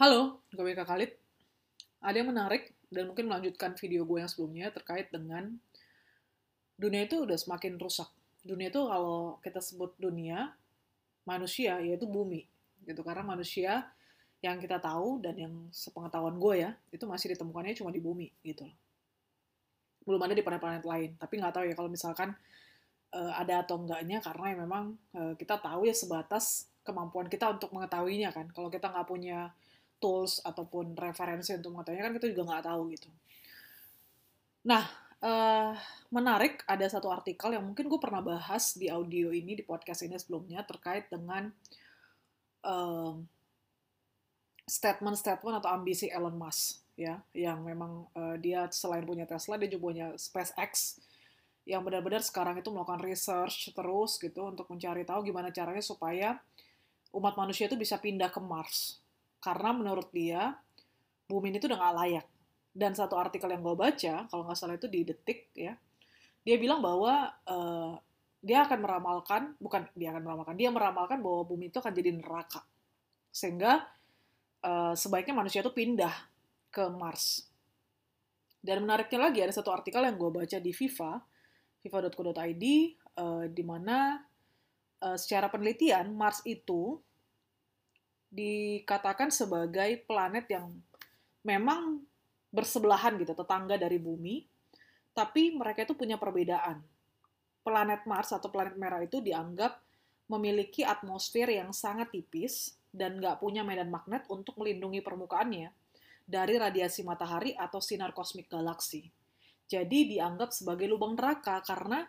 Halo, gue Kak Khalid. Ada yang menarik dan mungkin melanjutkan video gue yang sebelumnya terkait dengan dunia itu udah semakin rusak. Dunia itu kalau kita sebut dunia, manusia yaitu bumi. gitu Karena manusia yang kita tahu dan yang sepengetahuan gue ya, itu masih ditemukannya cuma di bumi gitu Belum ada di planet-planet lain. Tapi nggak tahu ya kalau misalkan uh, ada atau enggaknya karena ya memang uh, kita tahu ya sebatas kemampuan kita untuk mengetahuinya kan. Kalau kita nggak punya tools ataupun referensi untuk mengetahuinya kan kita juga nggak tahu gitu. Nah, uh, menarik ada satu artikel yang mungkin gue pernah bahas di audio ini di podcast ini sebelumnya terkait dengan statement-statement uh, atau ambisi Elon Musk ya yang memang uh, dia selain punya Tesla dia juga punya SpaceX yang benar-benar sekarang itu melakukan research terus gitu untuk mencari tahu gimana caranya supaya umat manusia itu bisa pindah ke Mars karena menurut dia bumi ini tuh udah gak layak. Dan satu artikel yang gue baca, kalau nggak salah itu di Detik ya, dia bilang bahwa uh, dia akan meramalkan, bukan dia akan meramalkan, dia meramalkan bahwa bumi itu akan jadi neraka. Sehingga uh, sebaiknya manusia itu pindah ke Mars. Dan menariknya lagi ada satu artikel yang gue baca di FIFA, fifa.co.id, uh, eh, di mana uh, secara penelitian Mars itu dikatakan sebagai planet yang memang bersebelahan gitu, tetangga dari bumi, tapi mereka itu punya perbedaan. Planet Mars atau planet merah itu dianggap memiliki atmosfer yang sangat tipis dan nggak punya medan magnet untuk melindungi permukaannya dari radiasi matahari atau sinar kosmik galaksi. Jadi dianggap sebagai lubang neraka karena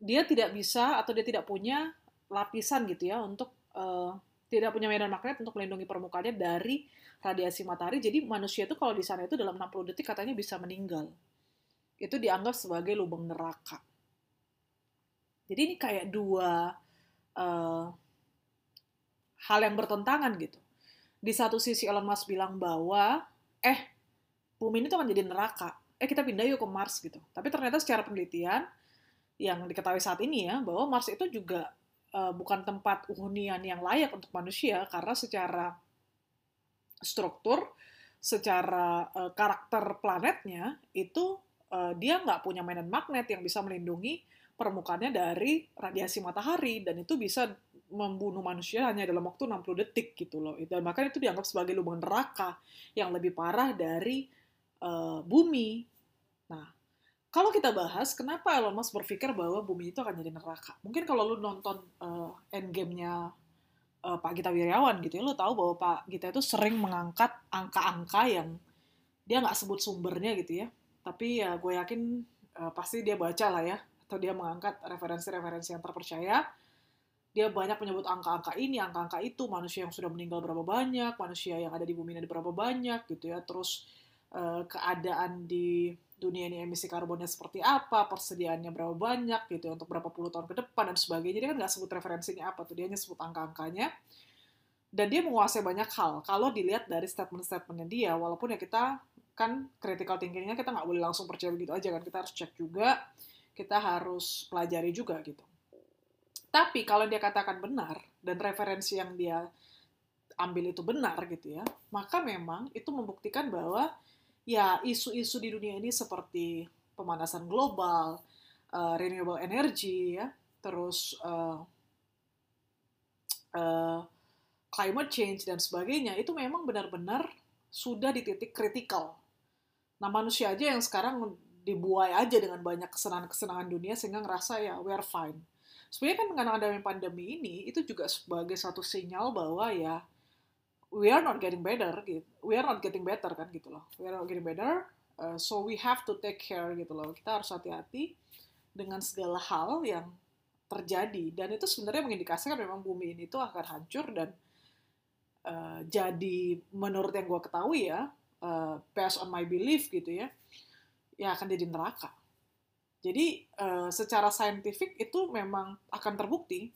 dia tidak bisa atau dia tidak punya lapisan gitu ya untuk uh, tidak punya medan magnet untuk melindungi permukaannya dari radiasi matahari. Jadi manusia itu kalau di sana itu dalam 60 detik katanya bisa meninggal. Itu dianggap sebagai lubang neraka. Jadi ini kayak dua uh, hal yang bertentangan gitu. Di satu sisi Elon Musk bilang bahwa, eh, bumi ini tuh akan jadi neraka. Eh, kita pindah yuk ke Mars gitu. Tapi ternyata secara penelitian, yang diketahui saat ini ya, bahwa Mars itu juga uh, bukan tempat hunian yang layak untuk manusia karena secara struktur, secara uh, karakter planetnya itu uh, dia nggak punya mainan magnet yang bisa melindungi permukaannya dari radiasi matahari dan itu bisa membunuh manusia hanya dalam waktu 60 detik gitu loh. Dan bahkan itu dianggap sebagai lubang neraka yang lebih parah dari uh, bumi. Nah, kalau kita bahas kenapa Elon Musk berpikir bahwa bumi itu akan jadi neraka. Mungkin kalau lu nonton uh, endgame-nya uh, Pak Gita Wirjawan gitu ya, lu tahu bahwa Pak Gita itu sering mengangkat angka-angka yang dia nggak sebut sumbernya gitu ya. Tapi ya gue yakin uh, pasti dia baca lah ya, atau dia mengangkat referensi-referensi yang terpercaya. Dia banyak menyebut angka-angka ini, angka-angka itu, manusia yang sudah meninggal berapa banyak, manusia yang ada di bumi ini ada berapa banyak gitu ya. Terus uh, keadaan di dunia ini emisi karbonnya seperti apa, persediaannya berapa banyak gitu ya, untuk berapa puluh tahun ke depan dan sebagainya. Dia kan nggak sebut referensinya apa tuh, dia hanya sebut angka-angkanya. Dan dia menguasai banyak hal. Kalau dilihat dari statement-statementnya dia, walaupun ya kita kan critical thinkingnya kita nggak boleh langsung percaya begitu aja kan, kita harus cek juga, kita harus pelajari juga gitu. Tapi kalau dia katakan benar dan referensi yang dia ambil itu benar gitu ya, maka memang itu membuktikan bahwa ya isu-isu di dunia ini seperti pemanasan global, uh, renewable energy ya, terus uh, uh, climate change dan sebagainya itu memang benar-benar sudah di titik kritikal. Nah manusia aja yang sekarang dibuai aja dengan banyak kesenangan-kesenangan dunia sehingga ngerasa ya we are fine. Sebenarnya kan dengan adanya pandemi ini itu juga sebagai satu sinyal bahwa ya we are not getting better gitu. We are not getting better kan gitu loh. We are not getting better uh, so we have to take care gitu loh. Kita harus hati-hati dengan segala hal yang terjadi. Dan itu sebenarnya mengindikasikan memang bumi ini tuh akan hancur dan uh, jadi menurut yang gue ketahui ya uh, based on my belief gitu ya ya akan jadi neraka. Jadi uh, secara saintifik itu memang akan terbukti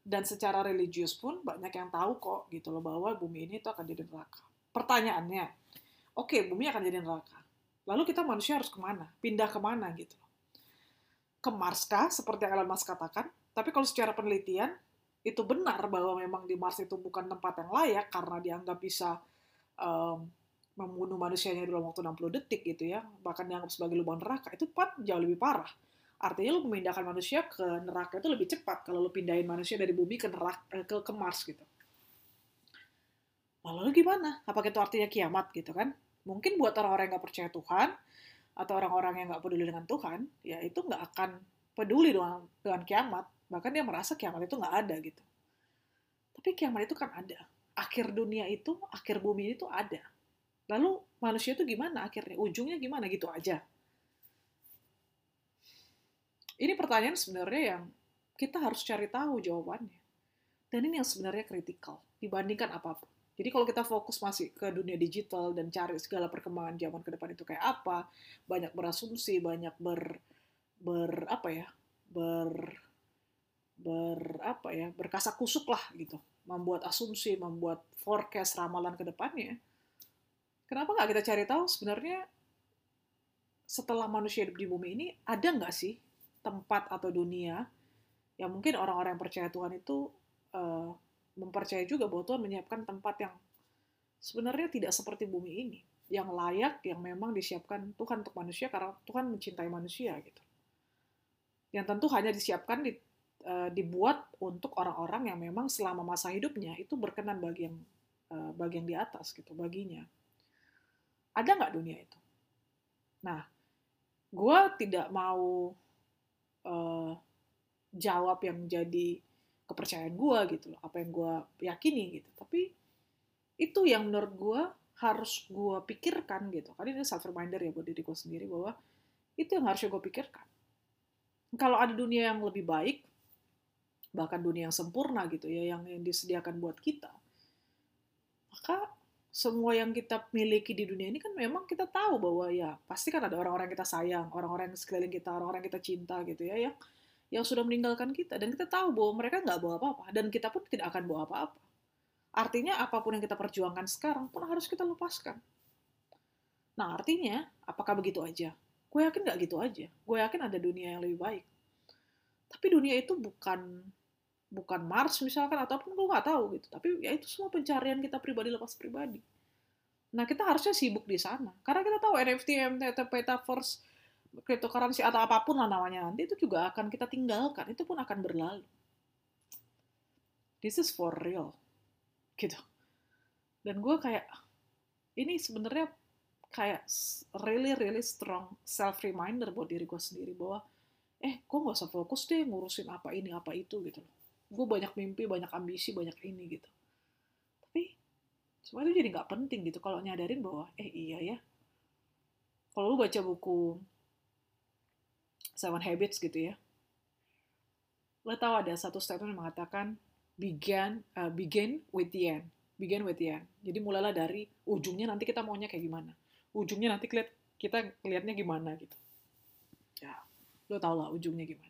dan secara religius pun banyak yang tahu kok gitu loh bahwa bumi ini tuh akan jadi neraka. Pertanyaannya, oke okay, bumi akan jadi neraka. Lalu kita manusia harus ke mana? Pindah ke mana gitu. Ke Mars kah seperti yang Elon Musk katakan? Tapi kalau secara penelitian itu benar bahwa memang di Mars itu bukan tempat yang layak karena dianggap bisa um, membunuh manusianya dalam waktu 60 detik gitu ya, bahkan dianggap sebagai lubang neraka, itu pan jauh lebih parah. Artinya lu memindahkan manusia ke neraka itu lebih cepat kalau lu pindahin manusia dari bumi ke neraka eh, ke, ke Mars gitu. Lalu gimana? Apakah itu artinya kiamat gitu kan? Mungkin buat orang-orang yang nggak percaya Tuhan atau orang-orang yang nggak peduli dengan Tuhan, ya itu nggak akan peduli dengan, dengan kiamat. Bahkan dia merasa kiamat itu nggak ada gitu. Tapi kiamat itu kan ada. Akhir dunia itu, akhir bumi itu ada. Lalu manusia itu gimana akhirnya? Ujungnya gimana gitu aja. Ini pertanyaan sebenarnya yang kita harus cari tahu jawabannya. Dan ini yang sebenarnya kritikal dibandingkan apa pun. Jadi kalau kita fokus masih ke dunia digital dan cari segala perkembangan zaman ke depan itu kayak apa, banyak berasumsi, banyak ber ber apa ya, ber ber apa ya, berkasak kusuk lah gitu, membuat asumsi, membuat forecast ramalan ke depannya. Kenapa nggak kita cari tahu sebenarnya setelah manusia hidup di bumi ini ada nggak sih tempat atau dunia yang mungkin orang-orang yang percaya Tuhan itu uh, mempercayai juga bahwa Tuhan menyiapkan tempat yang sebenarnya tidak seperti bumi ini, yang layak, yang memang disiapkan Tuhan untuk manusia karena Tuhan mencintai manusia gitu. Yang tentu hanya disiapkan di, uh, dibuat untuk orang-orang yang memang selama masa hidupnya itu berkenan bagi yang uh, bagi yang di atas gitu, baginya. Ada nggak dunia itu? Nah, gue tidak mau uh, jawab yang jadi kepercayaan gue gitu loh, apa yang gue yakini gitu. Tapi itu yang menurut gue harus gue pikirkan gitu. Karena ini self reminder ya buat diri gue sendiri bahwa itu yang harusnya gue pikirkan. Kalau ada dunia yang lebih baik, bahkan dunia yang sempurna gitu ya, yang, yang disediakan buat kita, maka semua yang kita miliki di dunia ini kan memang kita tahu bahwa ya pasti kan ada orang-orang kita sayang, orang-orang yang sekeliling kita, orang-orang kita cinta gitu ya yang yang sudah meninggalkan kita dan kita tahu bahwa mereka nggak bawa apa-apa dan kita pun tidak akan bawa apa-apa. Artinya apa pun yang kita perjuangkan sekarang pun harus kita lepaskan. Nah artinya apakah begitu aja? Gue yakin nggak gitu aja. Gue yakin ada dunia yang lebih baik. Tapi dunia itu bukan bukan Mars misalkan ataupun gue nggak tahu gitu. Tapi ya itu semua pencarian kita pribadi lepas pribadi. Nah kita harusnya sibuk di sana. Karena kita tahu NFT, MTT, Metaverse, cryptocurrency atau apa pun lah namanya nanti itu juga akan kita tinggalkan. Itu pun akan berlalu. This is for real. Gitu. Dan gue kayak ini sebenarnya kayak really really strong self reminder buat diri gue sendiri bahwa eh gue gak usah fokus deh ngurusin apa ini apa itu gitu loh gue banyak mimpi banyak ambisi banyak ini gitu. Tapi semua itu jadi nggak penting gitu. Kalau nyadarin bahwa eh iya ya. Kalau lu baca buku Seven Habits gitu ya. Lo tahu ada satu statement yang mengatakan begin uh, begin with the end. Begin with the end. Jadi mulailah dari ujungnya nanti kita maunya kayak gimana. Ujungnya nanti kita lihatnya gimana gitu. Ya lo tau lah ujungnya gimana